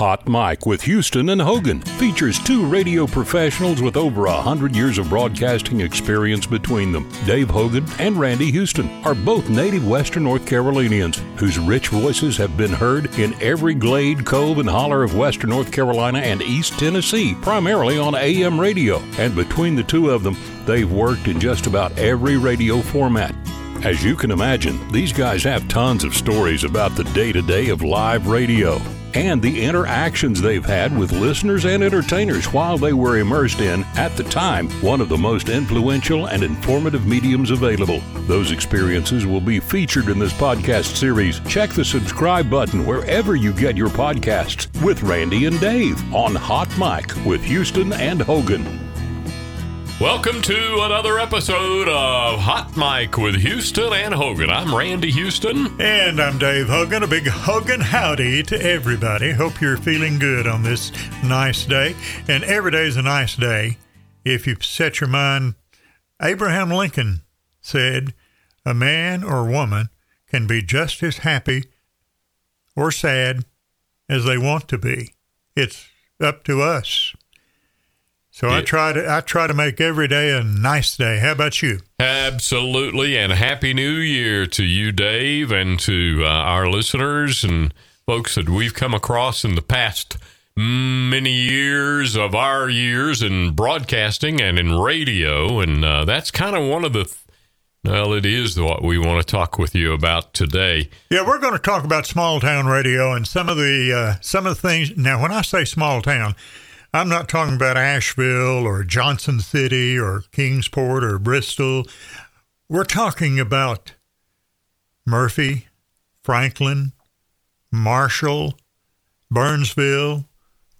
Hot Mic with Houston and Hogan features two radio professionals with over a hundred years of broadcasting experience between them. Dave Hogan and Randy Houston are both native Western North Carolinians whose rich voices have been heard in every glade, cove, and holler of Western North Carolina and East Tennessee, primarily on AM radio. And between the two of them, they've worked in just about every radio format. As you can imagine, these guys have tons of stories about the day to day of live radio and the interactions they've had with listeners and entertainers while they were immersed in, at the time, one of the most influential and informative mediums available. Those experiences will be featured in this podcast series. Check the subscribe button wherever you get your podcasts with Randy and Dave on Hot Mic with Houston and Hogan. Welcome to another episode of Hot Mic with Houston and Hogan. I'm Randy Houston. And I'm Dave Hogan. A big Hogan howdy to everybody. Hope you're feeling good on this nice day. And every day is a nice day if you set your mind. Abraham Lincoln said, A man or woman can be just as happy or sad as they want to be. It's up to us. So I try to I try to make every day a nice day. How about you? Absolutely, and happy New Year to you, Dave, and to uh, our listeners and folks that we've come across in the past many years of our years in broadcasting and in radio, and uh, that's kind of one of the. Well, it is what we want to talk with you about today. Yeah, we're going to talk about small town radio and some of the uh, some of the things. Now, when I say small town, I'm not talking about Asheville or Johnson City or Kingsport or Bristol. We're talking about Murphy, Franklin, Marshall, Burnsville,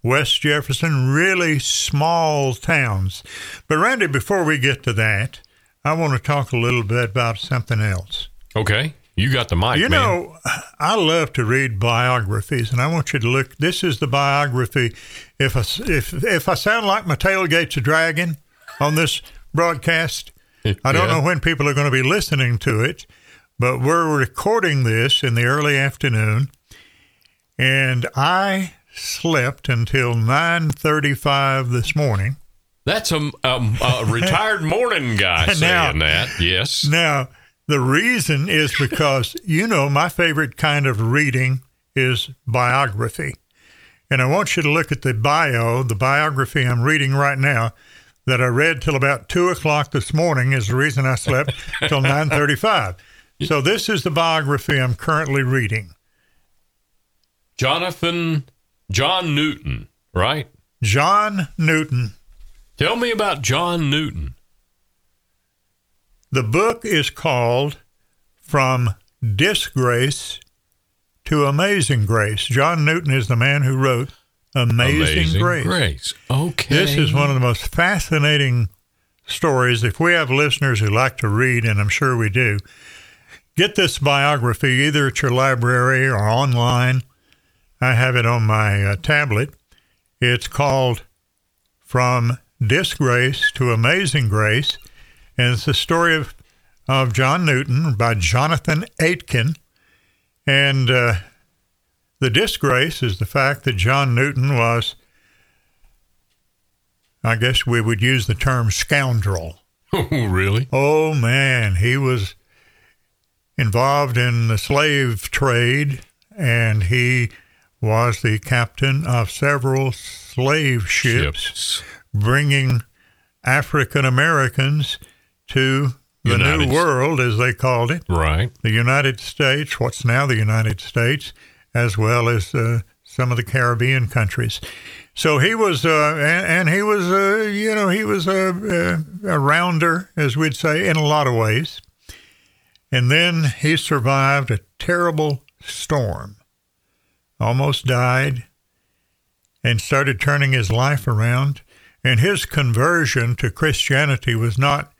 West Jefferson, really small towns. But, Randy, before we get to that, I want to talk a little bit about something else. Okay. You got the mic. You man. know, I love to read biographies, and I want you to look. This is the biography. If I, if if I sound like my tailgate's a dragon on this broadcast, I don't Yeah. know when people are going to be listening to it, but we're recording this in the early afternoon, and I slept until nine thirty-five this morning. That's a, um, a retired morning guy Now- saying that. Yes. Now, the reason is because, you know, my favorite kind of reading is biography. And I want you to look at the bio, the biography I'm reading right now that I read till about two o'clock this morning is the reason I slept till nine thirty-five. So this is the biography I'm currently reading. Jonathan, John Newton, right? John Newton. Tell me about John Newton. The book is called From Disgrace to Amazing Grace. John Newton is the man who wrote Amazing, Grace. Okay. This is one of the most fascinating stories. If we have listeners who like to read, and I'm sure we do, get this biography either at your library or online. I have it on my uh, tablet. It's called From Disgrace to Amazing Grace, and it's the story of, of John Newton by Jonathan Aitken. And uh, the disgrace is the fact that John Newton was, I guess we would use the term scoundrel. Oh, really? Oh man, he was involved in the slave trade and he was the captain of several slave ships, Ships. bringing African Americans to the United New World, as they called it Right. the United States, what's now the United States, as well as uh, some of the Caribbean countries. So he was, uh, and, and he was, uh, you know, he was a, a, a rounder, as we'd say, in a lot of ways. And then he survived a terrible storm, almost died, and started turning his life around. And his conversion to Christianity was not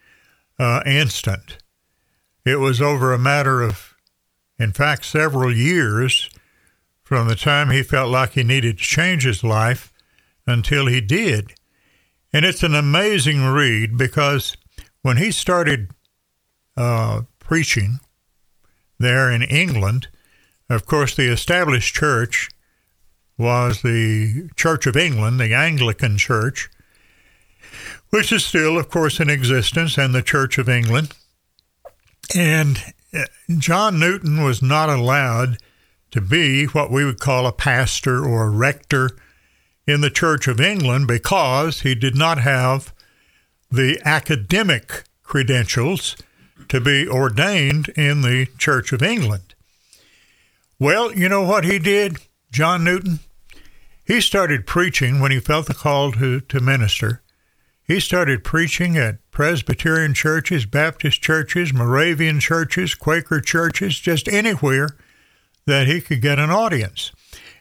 uh, instant. It was over a matter of, in fact, several years from the time he felt like he needed to change his life until he did. And it's an amazing read because when he started uh, preaching there in England, of course, the established church was the Church of England, the Anglican Church, which is still, of course, in existence, and the Church of England. And uh, John Newton was not allowed to be what we would call a pastor or a rector in the Church of England because he did not have the academic credentials to be ordained in the Church of England. Well, you know what he did, John Newton? He started preaching when he felt the call to, to minister. He started preaching at Presbyterian churches, Baptist churches, Moravian churches, Quaker churches, just anywhere that he could get an audience.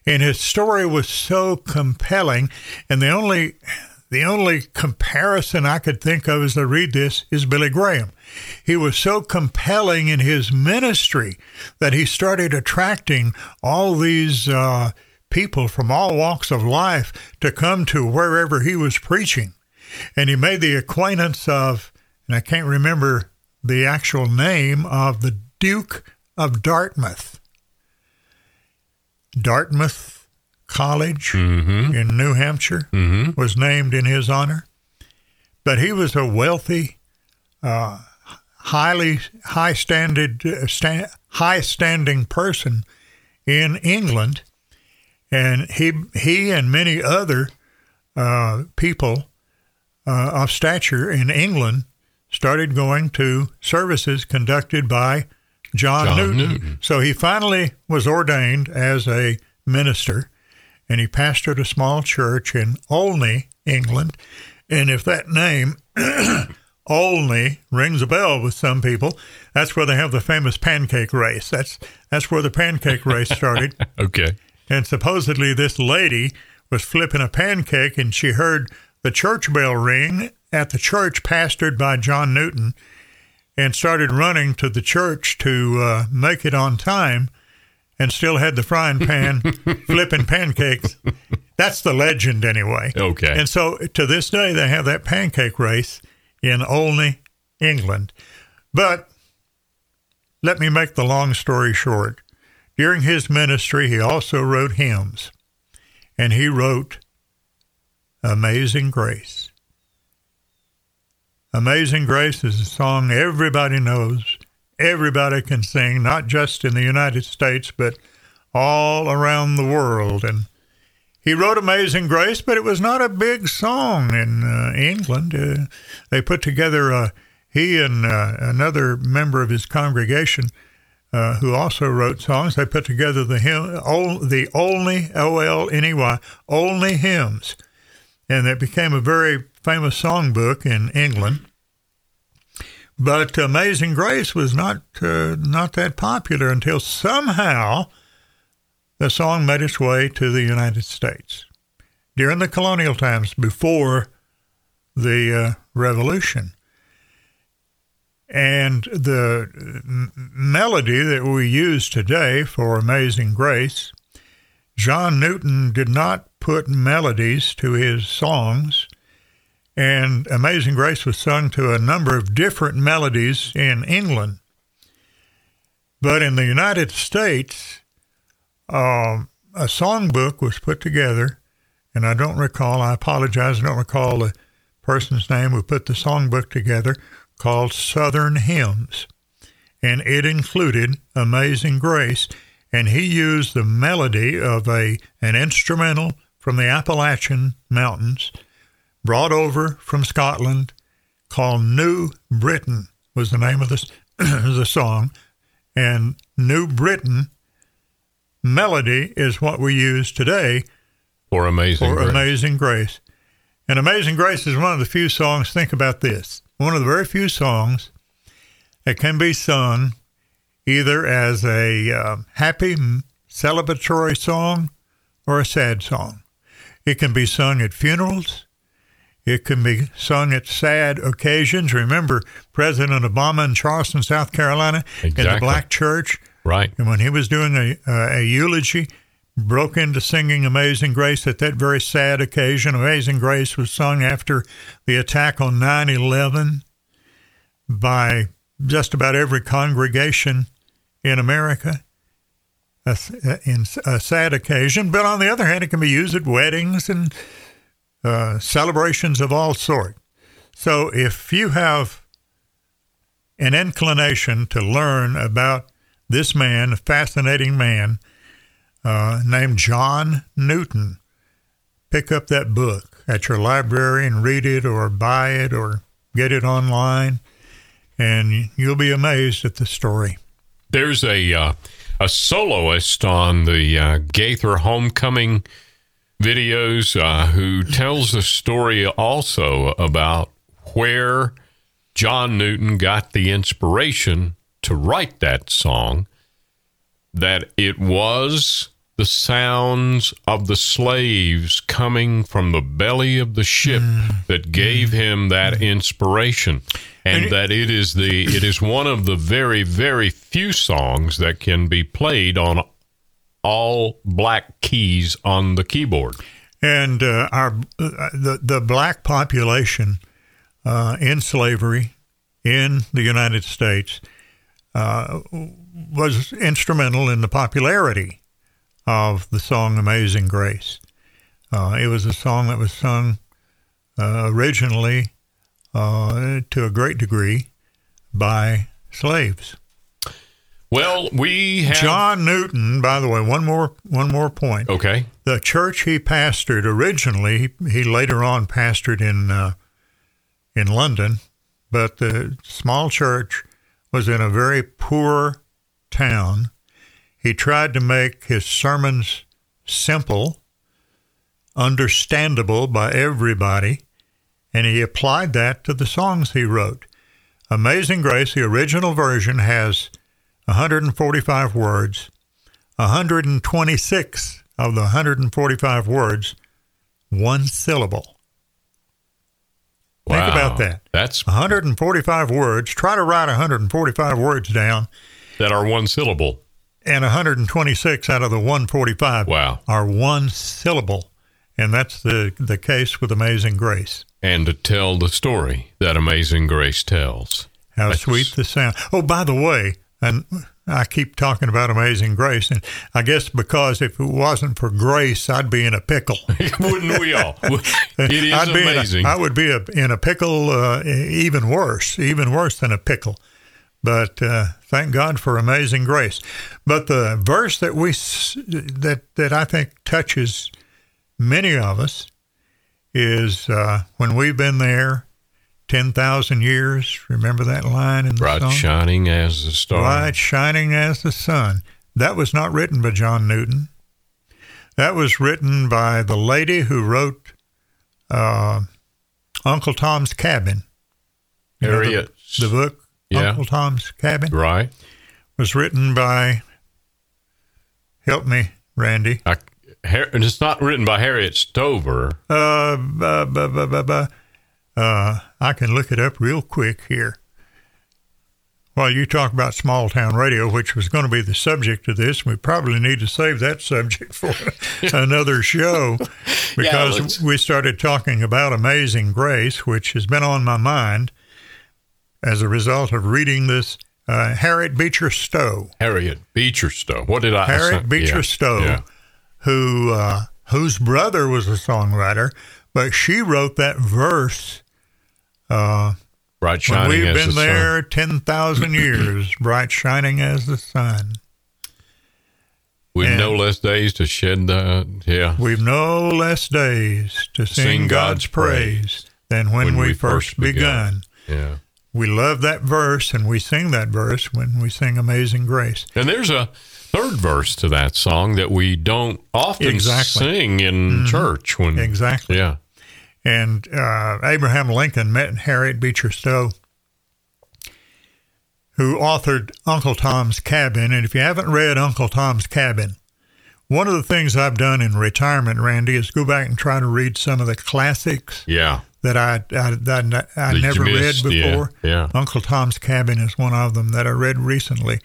And his story was so compelling, and the only the only comparison I could think of as I read this is Billy Graham. He was so compelling in his ministry that he started attracting all these uh, people from all walks of life to come to wherever he was preaching. And he made the acquaintance of, and I can't remember the actual name, of the Duke of Dartmouth. Dartmouth College Mm-hmm. in New Hampshire Mm-hmm. was named in his honor. But he was a wealthy, uh, highly high standard, uh, sta- high standing person in England, and he he and many other uh, people uh, of stature in England started going to services conducted by John, John Newton. Newton. So he finally was ordained as a minister, and he pastored a small church in Olney, England. And if that name Olney rings a bell with some people, that's where they have the famous pancake race. That's that's where the pancake race started. Okay. And supposedly, this lady was flipping a pancake and she heard the church bell ring at the church pastored by John Newton and started running to the church to uh, make it on time and still had the frying pan flipping pancakes. That's the legend, anyway. Okay. And so to this day, they have that pancake race in Olney, England. But let me make the long story short. During his ministry, he also wrote hymns, and he wrote Amazing Grace. Amazing Grace is a song everybody knows, everybody can sing, not just in the United States, but all around the world. And he wrote Amazing Grace, but it was not a big song in uh, England. Uh, they put together, uh, he and uh, another member of his congregation uh, who also wrote songs, they put together the hymn, the Olney, O L N E Y, Olney Hymns. And it became a very famous songbook in England. But Amazing Grace was not uh, not that popular until somehow the song made its way to the United States during the colonial times before the uh, Revolution. And the melody that we use today for Amazing Grace, John Newton did not put melodies to his songs. And Amazing Grace was sung to a number of different melodies in England. But in the United States, um, a songbook was put together, and I don't recall, I apologize, I don't recall the person's name who put the songbook together, called Southern Hymns. And it included Amazing Grace, and he used the melody of a an instrumental from the Appalachian Mountains, brought over from Scotland, called New Britain was the name of the, the song. And New Britain melody is what we use today For Amazing for Grace. Amazing Grace. And Amazing Grace is one of the few songs, think about this, one of the very few songs that can be sung either as a uh, happy celebratory song or a sad song. It can be sung at funerals. It can be sung at sad occasions. Remember President Obama in Charleston, South Carolina, in the black church, Right. and when he was doing a, uh, a eulogy, broke into singing Amazing Grace at that very sad occasion. Amazing Grace was sung after the attack on 9 11 by just about every congregation in America. a, in a sad occasion, but on the other hand, it can be used at weddings and uh, celebrations of all sorts. So if you have an inclination to learn about this man, a fascinating man uh, named John Newton, pick up that book at your library and read it or buy it or get it online, and you'll be amazed at the story. There's a uh, a soloist on the uh, Gaither Homecoming videos uh, who tells the story also about where John Newton got the inspiration to write that song. That it was the sounds of the slaves coming from the belly of the ship mm. that gave him that inspiration. And, and that it is the it is one of the very very few songs that can be played on all black keys on the keyboard. And uh, our uh, the the black population uh, in slavery in the United States uh, was instrumental in the popularity of the song Amazing Grace. Uh, it was a song that was sung uh, originally uh, to a great degree by slaves. Well, we have John Newton. By the way, one more one more point. Okay, the church he pastored originally, he later on pastored in uh, in London, but the small church was in a very poor town he tried to make his sermons simple, understandable by everybody, and he applied that to the songs he wrote. Amazing Grace, the original version, has 145 words. 126 of the 145 words, one syllable. Wow. Think about that. That's 145 words. Try to write 145 words down that are one syllable and 126 out of the 145 wow. are one syllable. And that's the, the case with Amazing Grace. And to tell the story that Amazing Grace tells. How that's... sweet the sound. Oh, by the way, and I keep talking about Amazing Grace, and I guess because if it wasn't for grace, I'd be in a pickle. Wouldn't we all? It is I'd amazing. A, I would be a, in a pickle, uh, even worse, even worse than a pickle. But uh, thank God for amazing grace. But the verse that we that that I think touches many of us is uh, when we've been there ten thousand years. Remember that line in the bright song? shining as the star, bright shining as the sun. That was not written by John Newton. That was written by the lady who wrote uh, Uncle Tom's Cabin. Harriet. The, the book yeah. Uncle Tom's Cabin. Right. Was written by, help me, Randy. I, it's not written by Harriet Stover. Uh, uh, uh, uh, I can look it up real quick here. While you talk about small town radio, which was going to be the subject of this, we probably need to save that subject for another show because yeah, we started talking about Amazing Grace, which has been on my mind as a result of reading this uh, Harriet Beecher Stowe. Harriet Beecher Stowe. What did I? Harriet Beecher yeah, Stowe, yeah. who uh, whose brother was a songwriter, but she wrote that verse. Uh, bright shining when we've been the there ten thousand years, bright shining as the sun. We've no less days to shed the yeah. We've no less days to sing, sing God's, God's praise, praise than when, when we, we, first begun. begun. Yeah we love that verse and we sing that verse when we sing Amazing Grace. And there's a third verse to that song that we don't often exactly. sing in mm-hmm. church when Exactly. Yeah. And uh, Abraham Lincoln met Harriet Beecher Stowe, who authored Uncle Tom's Cabin. And if you haven't read Uncle Tom's Cabin, one of the things I've done in retirement, Randy, is go back and try to read some of the classics. Yeah that I I, I, I never read before. Yeah, yeah, Uncle Tom's Cabin is one of them that I read recently,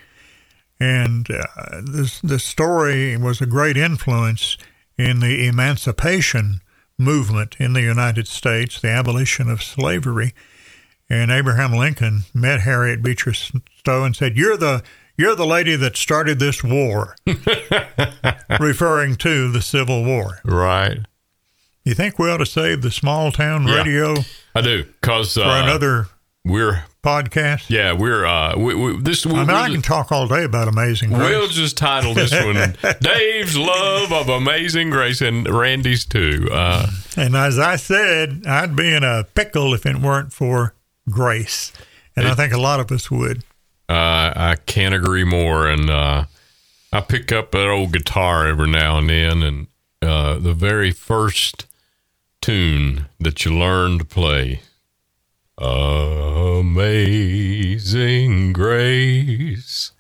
and uh, this the story was a great influence in the emancipation movement in the United States, the abolition of slavery. And Abraham Lincoln met Harriet Beecher Stowe and said, "You're the You're the lady that started this war, referring to the Civil War. Right. You think we ought to save the small town Yeah. radio I do because uh, for another we're podcast? yeah we're uh we, we, this we, I mean, I can talk all day about Amazing Grace. we'll just title this one Dave's love of Amazing Grace and Randy's too. Uh, And as I said, I'd be in a pickle if it weren't for grace. And I think a lot of us would. Uh, I can't agree more. And uh, I pick up that old guitar every now and then, and uh, the very first tune that you learn to play, Amazing Grace.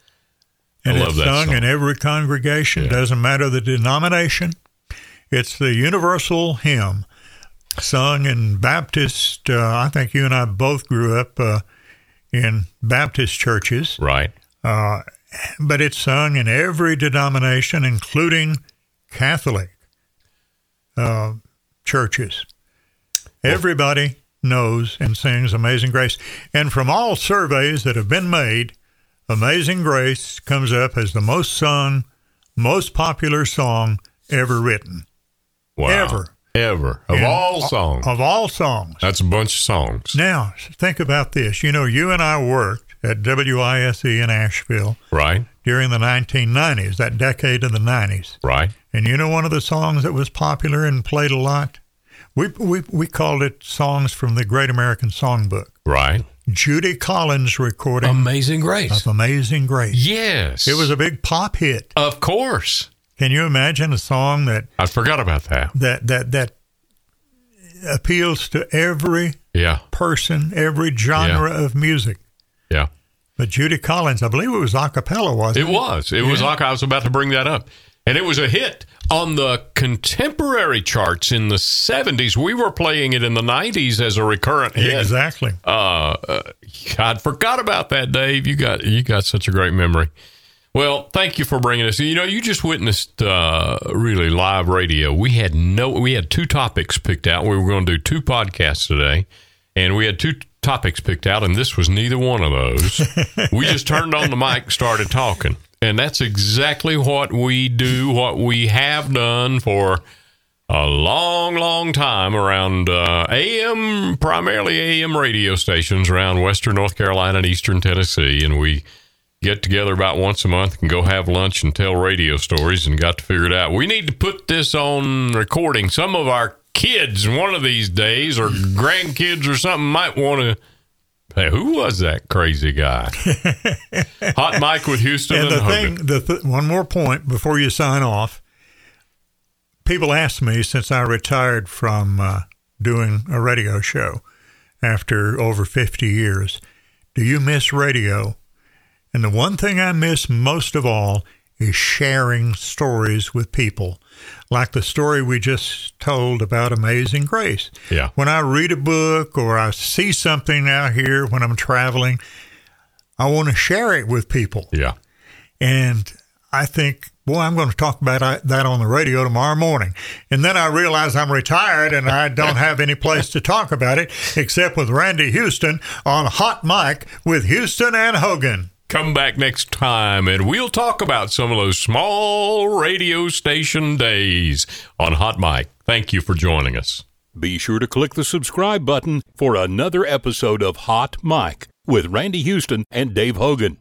And I love it's that sung song. in every congregation, doesn't matter the denomination. It's the universal hymn sung in Baptist. Uh, I think you and I both grew up uh, in Baptist churches, Right. but it's sung in every denomination, including Catholic uh, churches. Everybody knows and sings Amazing Grace. And from all surveys that have been made, Amazing Grace comes up as the most sung, most popular song ever written. Wow. Ever. Ever. Of In- all songs. Of all songs. That's a bunch of songs. Now, think about this. You know, you and I worked at WISE in Asheville Right. During the 1990s, that decade of the 90s. Right. And you know one of the songs that was popular and played a lot? We, we, we called it Songs from the Great American Songbook. Right. Judy Collins recording Amazing Grace. of Amazing Grace. Yes. It was a big pop hit. Of course. Can you imagine a song that I forgot about that. that that that appeals to every Yeah. person, every genre of music? Yeah. But Judy Collins, I believe it was a cappella, wasn't It it? was. It was like I was about to bring that up. And it was a hit on the contemporary charts in the 70s. We were playing it in the 90s as a recurrent hit. Exactly. Uh, uh, God, forgot about that, Dave. You got you got such a great memory. Well, thank you for bringing us. You know, you just witnessed uh, really live radio. We had no, we had two topics picked out. We were going to do two podcasts today, and we had two topics picked out, and this was neither one of those. we just turned on the mic, started talking, and that's exactly what we do, what we have done for a long, long time around uh, AM, primarily AM radio stations around Western North Carolina and Eastern Tennessee, and we get together about once a month and go have lunch and tell radio stories and got to figure it out. We need to put this on recording. Some of our kids one of these days or grandkids or something might want to Hey, who was that crazy guy? Hot Mic with Houston and, And the Hogan. thing, the th- one more point before you sign off. People ask me since I retired from uh, doing a radio show after over 50 years, do you miss radio? And the one thing I miss most of all is sharing stories with people, like the story we just told about Amazing Grace. Yeah. When I read a book or I see something out here when I'm traveling, I want to share it with people. Yeah. And I think, boy, I'm going to talk about that on the radio tomorrow morning. And then I realize I'm retired and I don't have any place to talk about it except with Randy Houston on Hot Mic with Houston and Hogan. Come back next time and we'll talk about some of those small radio station days on Hot Mic. Thank you for joining us. Be sure to click the subscribe button for another episode of Hot Mic with Randy Houston and Dave Hogan.